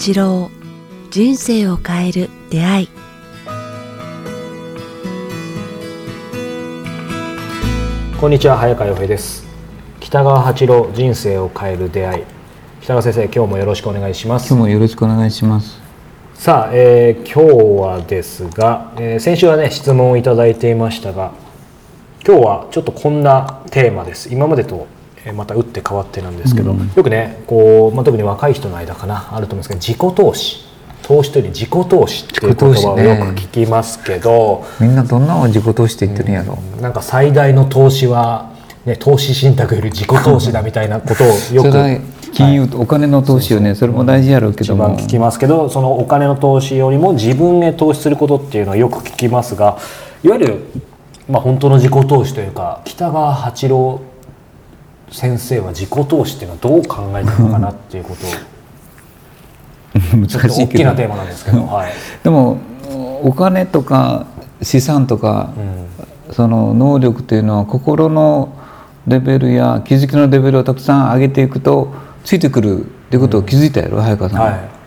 八郎人生を変える出会い。こんにちは早川洋平です。北川八郎人生を変える出会い。北川先生今日もよろしくお願いします。今日もよろしくお願いします。さあ、えー今日はですが、えー先週はね質問をいただいていましたが今日はちょっとこんなテーマです。今までとえーまた打って変わってなんですけど、よくねこう、まあ、特に若い人の間かなあると思うんですけど自己投資。投資というより自己投資っていう言葉をよく聞きますけど、みんなどんなのを自己投資って言ってるんやろ、なんか最大の投資は、ね、投資信託より自己投資だみたいなことをよく それは金融、お金の投資よね。それも大事やろうけ一ども。番聞きますけどそのお金の投資よりも自分へ投資することっていうのはよく聞きますがいわゆる、まあ、本当の自己投資というか北川八郎先生は自己投資っていうのはどう考えてるのかなっていうことを。難しい大きなテーマなんですけど、はい。でもお金とか資産とか、その能力というのは心のレベルや気づきのレベルをたくさん上げていくとついてくるっていうことを気づいたやろ、早川さん、は。い。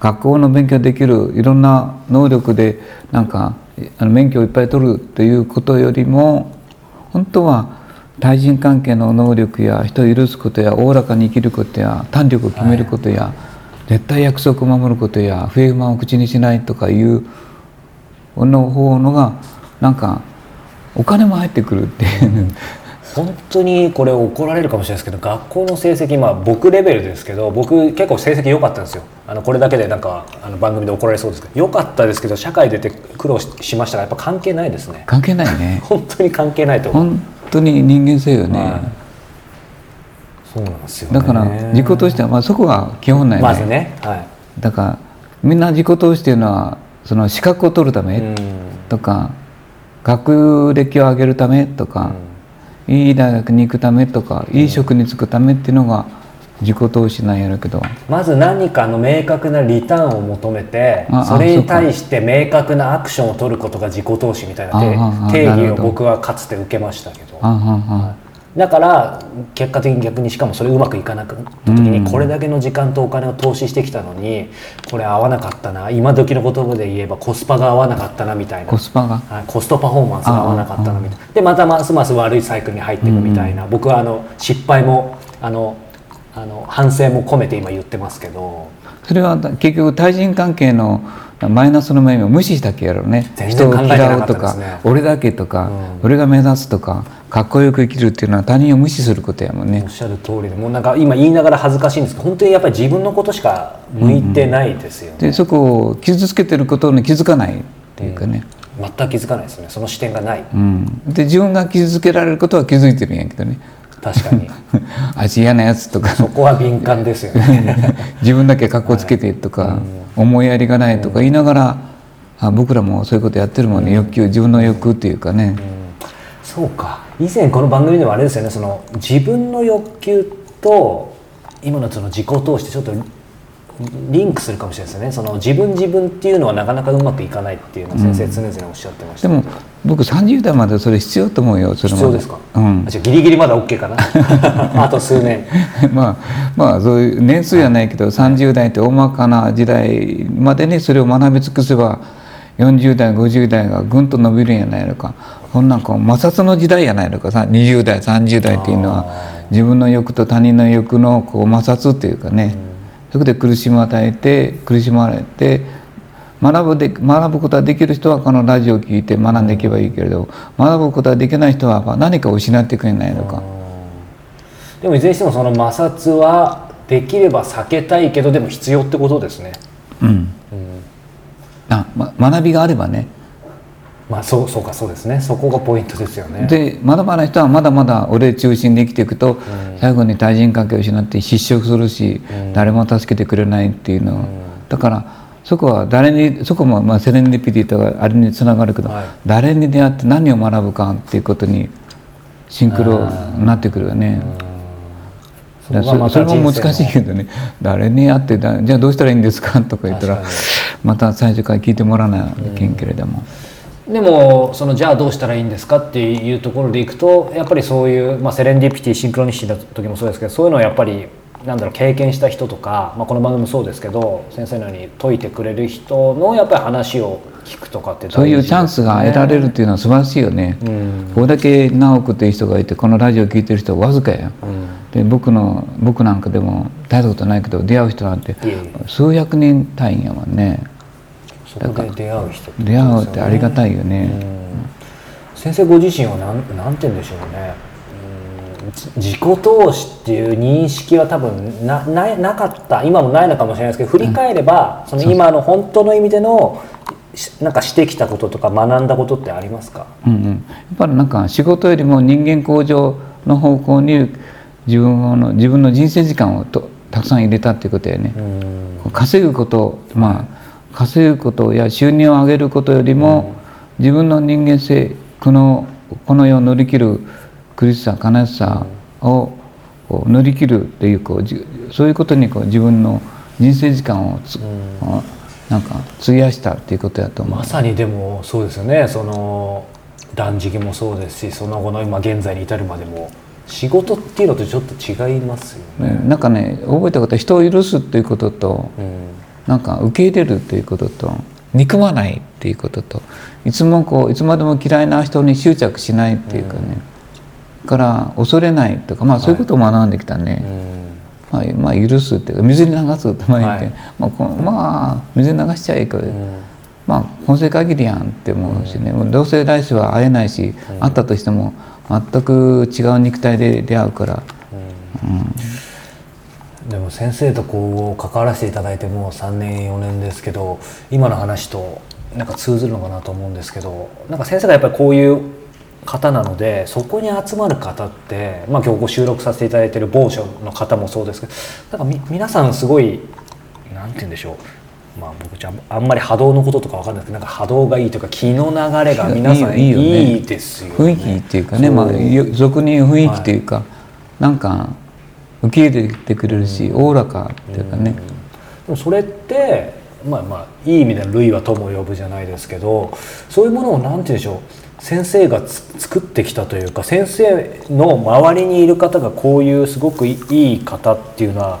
学校の勉強できるいろんな能力でなんかあの免許をいっぱい取るということよりも本当は対人関係の能力や人を許すことやおおらかに生きることや胆力を決めることや、絶対約束を守ることや不平不満を口にしないとかいうの方のがなんかお金も入ってくるっていう。本当にこれ怒られるかもしれないですけど学校の成績まあ僕レベルですけど僕結構成績良かったんですよ。あのこれだけでなんかあの番組で怒られそうですけど。良かったですけど社会出て苦労ししましたがやっぱ関係ないですね。関係ないね。本当に関係ないと思う、本当に人間性よね、はい。そうなんですよ、ね、だから自己としてはまあそこが基本なんよ。ねまずねはい。だからみんな自己投資っていうのはその資格を取るためうん。とか、学歴を上げるためとか、いい大学に行くためとか、いい職に就くためっていうのが自己投資なんやろうけど。まず何かの明確なリターンを求めてそれに対して明確なアクションを取ることが自己投資みたいな定義を僕はかつて受けましたけど。だから結果的に逆にしかもそれうまくいかなくなった時にこれだけの時間とお金を投資してきたのにこれ合わなかったな今時の言葉で言えばコスパが合わなかったなみたいな。コスパが？はい。コストパフォーマンスが合わなかったなみたいな。でまたますます悪いサイクルに入っていくみたいな。僕はあの失敗もあのあの反省も込めて今言ってますけど。それは結局対人関係のマイナスの面を無視したけやろうね。人を嫌うとか、俺だけとか、うん。俺が目指すとかかっこよく生きるっていうのは他人を無視することやもんね。おっしゃる通りで。もうなんか今言いながら恥ずかしいんですけど本当にやっぱり自分のことしか向いてないですよね、でそこを傷つけてることに気づかないっていうかね、全く気づかないですね。その視点がない。うん。で自分が傷つけられることは気づいてるんやけどね確かに。あいつ嫌なやつとか。そこは敏感ですよね。自分だけ格好つけてとか、思いやりがないとか言いながら、あ僕らもそういうことやってるもんね、欲求自分の欲っていうかね、そうか。以前この番組でもあれですよね。その自分の欲求と今のその自己投資ってちょっとリンクするかもしれないですよね。その自分自分っていうのはなかなかうまくいかないっていうのを先生常々おっしゃってました、でも僕30代までそれ必要と思うよそれま必要ですか、うん。あじゃあギリギリまだ OK かな。あと数年。まあまあそういう年数やないけど30代って大まかな時代までにそれを学び尽くせば40代50代がぐんと伸びるんやないのか。こんなんこう摩擦の時代やないのかさ。20代30代っていうのは自分の欲と他人の欲のこう摩擦っていうかね、そこで苦しみを与えて苦しまれて学ぶで学ぶことができる人はこのラジオを聞いて学んでいけばいいけれど学ぶことができない人は何かを失っていくんじゃないのか。でもいずれにしてもその摩擦はできれば避けたいけどでも必要ってことですね。うん。あま、学びがあればねまあそうそうかそうですね。そこがポイントですよね。で学ばない人はまだまだ俺中心で生きていくと、最後に対人関係を失って失職するし、誰も助けてくれないっていうのは、だからそこは誰にそこもまあセレンディピティとかあれにつながるけど、はい誰に出会って何を学ぶかっていうことにシンクロになってくるよね。そそれも難しいけどね。誰に会ってだじゃあどうしたらいいんですか？とか言ったらまた最初から聞いてもらわないけんけれども。でもそのじゃあどうしたらいいんですかっていうところでいくとやっぱりそういう、まあ、セレンディピティシンクロニシティの時もそうですけどそういうのはやっぱりなんだろう経験した人とか、まあ、この番組もそうですけど先生のように解いてくれる人のやっぱり話を聞くとかって大事そういうチャンスが得られるっていうのは素晴らしいよね、うん。これだけ直くっていう人がいてこのラジオ聞いてる人はわずかや、うん。で僕の僕なんかでも大したことないけど出会う人なんて数百人単位やもんねそこで出会う人ね出会うってありがたいよね、先生ご自身はなんなんて言うんでしょうね。自己投資っていう認識は多分なななかった。今もないのかもしれないですけど振り返れば、その今の本当の意味でのしなんかしてきたこととか学んだことってありますか、うんうん、やっぱりなんか仕事よりも人間向上の方向に自分の自分の人生時間をとたくさん入れたっていうことやね、うん。稼ぐことまあ稼ぐことや収入を上げることよりも、自分の人間性このこの世を乗り切る苦しさ悲しさを乗り切るっていうこうじそういうことにこう自分の人生時間をつ、なんか費やしたっていうことやと思う。まさにでもそうですよねその断食もそうですしその後の今現在に至るまでも仕事っていうのとちょっと違いますよね。ねなんかね覚えたことは人を許すっていうこととうんなんか受け入れるっていうことと憎まないっていうことといつもこういつまでも嫌いな人に執着しないっていうかね、から恐れないとかまあそういうことを学んできたね、まあ、まあ許すっていうか水に流すって前言って、はい。まあこうまあ水に流しちゃえばいいけど、まあ本性限りやんって思うしね、もうどうせ来世は会えないし、会ったとしても全く違う肉体で出会うから、でも先生とこう関わらせていただいてもう3年4年ですけど今の話となんか通ずるのかなと思うんですけどなんか先生がやっぱりこういう方なのでそこに集まる方って、まあ、今日ご収録させていただいている某所の方もそうですけどなんかみ皆さんすごいなんて言うんでしょう。まあ僕じゃああんまり波動のこととかわかんないですけどなんか波動がいいというか気の流れが皆さんいいいいよねですよね。雰囲気っていうかね、まあ、よ俗に言う雰囲気というか、なんか受け入れてくれるしおおらかっていうかね、でもそれってまあまあいい意味での類は友を呼ぶじゃないですけどそういうものをなんて言うんでしょう先生がつ作ってきたというか先生の周りにいる方がこういうすごくいいい方っていうのは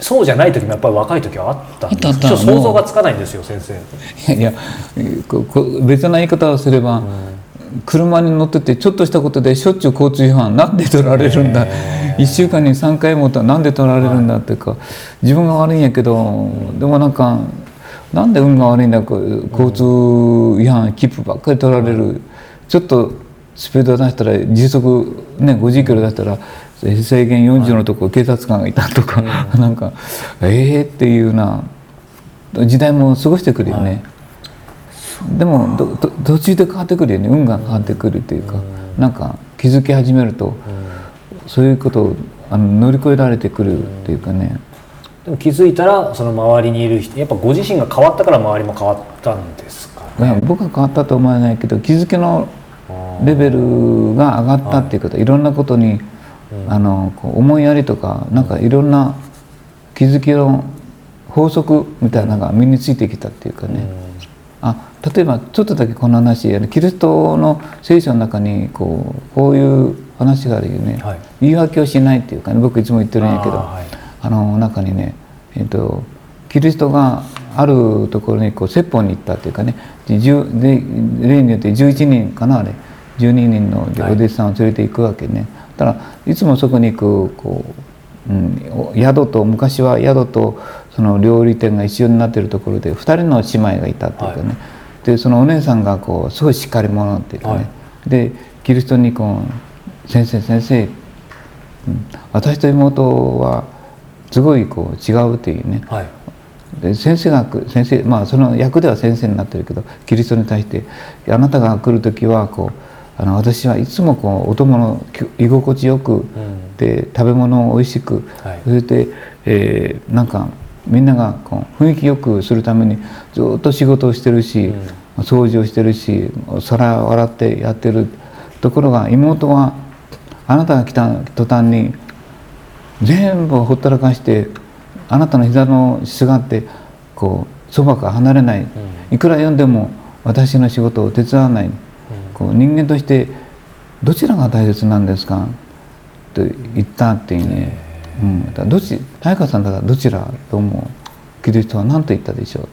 そうじゃない時もやっぱり若い時はあったんです想像がつかないんですよ先生。いや別な言い方をすれば、車に乗っててちょっとしたことでしょっちゅう交通違反なんで取られるんだ。1週間に3回もとなんで取られるんだっていうか自分が悪いんやけどでもなんかなんで運が悪いんだ交通違反切符ばっかり取られる。ちょっとスピード出したら時速、ね、50キロ出したら制限40のとこ警察官がいたとか、なんかええー、っていうような時代も過ごしてくるよね。でもどど途中で変わってくるよね。運が変わってくるというか、なんか気づき始めると、そういうことをあの乗り越えられてくるっていうかね、でも気づいたらその周りにいる人やっぱご自身が変わったから周りも変わったんですかいや僕は変わったと思わないけど気づきのレベルが上がったっていうこと、い、ろんなことに、あのこう思いやりとかなんかいろんな気づきの法則みたいなのが身についてきたっていうかね、あ例えばちょっとだけこの話キリストの聖書の中にこうこういう話があるよね、はい。言い訳をしないっていうかね僕いつも言ってるんやけどあーはい。あの中にね、えっとキリストがあるところにこう説法に行ったっていうかねで10で例によって11人かなあれ。12人のお弟子さんを連れて行くわけね。だからいつもそこに行くこう、うん、お宿と昔は宿とその料理店が一緒になってるところで2人の姉妹がいたっていうかね、はいでそのお姉さんがこうすごいしっかり者っていうかね、はい。でキリストにこう「先生先生、うん私と妹はすごいこう違う」っていうね。はい。で先生が来先生まあその役では先生になってるけどキリストに対してあなたが来る時はこうあの私はいつもこうお供の居心地よく、で食べ物を美味しく、はい。それで、えーなんかみんながこう雰囲気よくするためにずっと仕事をしてるし、掃除をしてるし皿を洗ってやってるところが妹はあなたが来た途端に全部ほったらかしてあなたの膝のすがってこうそばから離れない、いくら読んでも私の仕事を手伝わない、こう人間としてどちらが大切なんですか？と言ったっていうねうん、だどっち早川さんだからどちらと思う？キリストは何と言ったでしょう？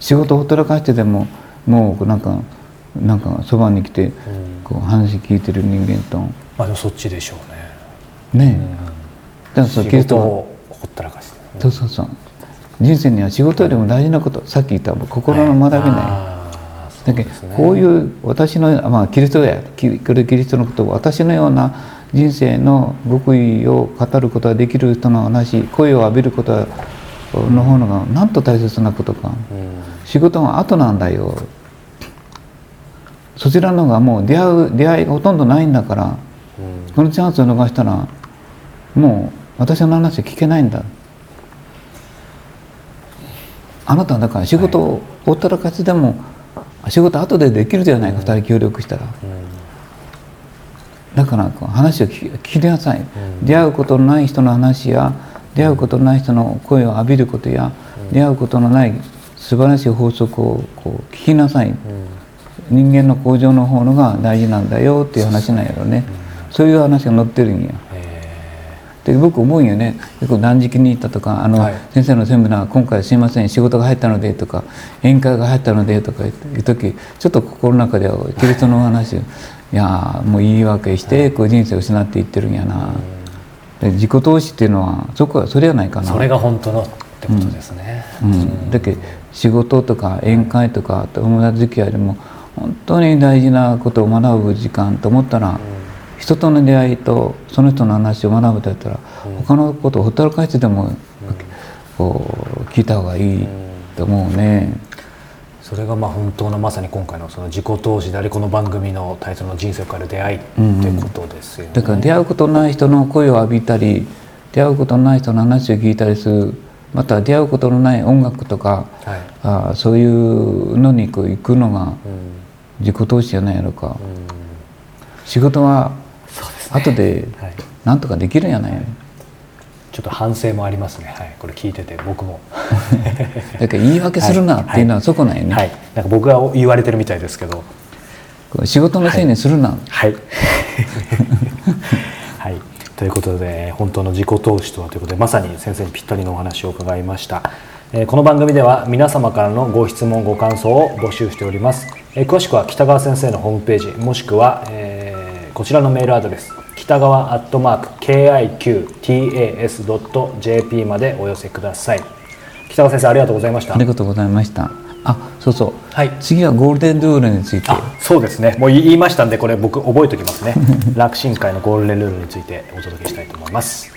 仕事をほったらかしてでももうなんかなんかそばに来てうん。こう話聞いてる人間と。まあでもそっちでしょうね。ねえ、だからそう仕キリストほったらかしてそうそうそう。人生には仕事よりも大事なことさっき言った心の学びない、あーそだけどこういう私のまあキリストやキキリストのことを私のような人生の極意を語ることができる人の話声を浴びることの方のがなんと大切なことか。うん。仕事が後なんだよ。そちらの方がもう出会う出会いがほとんどないんだから。うん。このチャンスを逃したらもう私の話聞けないんだ。あなたはだから仕事をほったらかしでも仕事後でできるじゃないか、二人協力したらだから話を聞きなさい、ん。出会うことのない人の話や出会うことのない人の声を浴びることや、出会うことのない素晴らしい法則をこう聞きなさい、うん。人間の向上の方のが大事なんだよっていう話なんやろね、そういう話が載ってるんや。え。で僕思うんよね。結構断食に行ったとかあの、はい。先生のセミナー今回すいません仕事が入ったのでとか宴会が入ったのでとかいう時ちょっと心の中ではキリストのお話いやーもう言い訳してこう人生を失っていってるんやな、で自己投資っていうのはそこはそれやないかな。ーそれが本当のってことですね。うん、だけど仕事とか宴会とか友達付き合いでも本当に大事なことを学ぶ時間と思ったら、人との出会いとその人の話を学ぶとやったら、他のことをほったらかしてでも、こう聞いた方がいいと思うね。それがまあ本当のまさに今回のその自己投資でありこの番組のタイトルの人生を変える出会いってことですよね。だから出会うことのない人の声を浴びたり出会うことのない人の話を聞いたりするまた出会うことのない音楽とかはい。あーそういうのにこう行くのがうん。自己投資じゃないのか。うん。仕事は後ではい。なんとかできるんやないちょっと反省もありますね、はい、これ聞いてて僕も。だから言い訳するなっていうのはそこなんよね、はい。なんか僕が言われてるみたいですけど。仕事のせいにするな、はい。はい。ということで本当の自己投資とはということでまさに先生にぴったりのお話を伺いました、えーこの番組では皆様からのご質問ご感想を募集しております、えー詳しくは北川先生のホームページもしくは、えーこちらのメールアドレス北川アットマーク KIQTAS.jp までお寄せください。北川先生ありがとうございました。ありがとうございました。あそうそう、はい。次はゴールデンルールについて。あそうですね。もう言いましたんでこれ僕覚えておきますね。楽神会のゴールデンルールについてお届けしたいと思います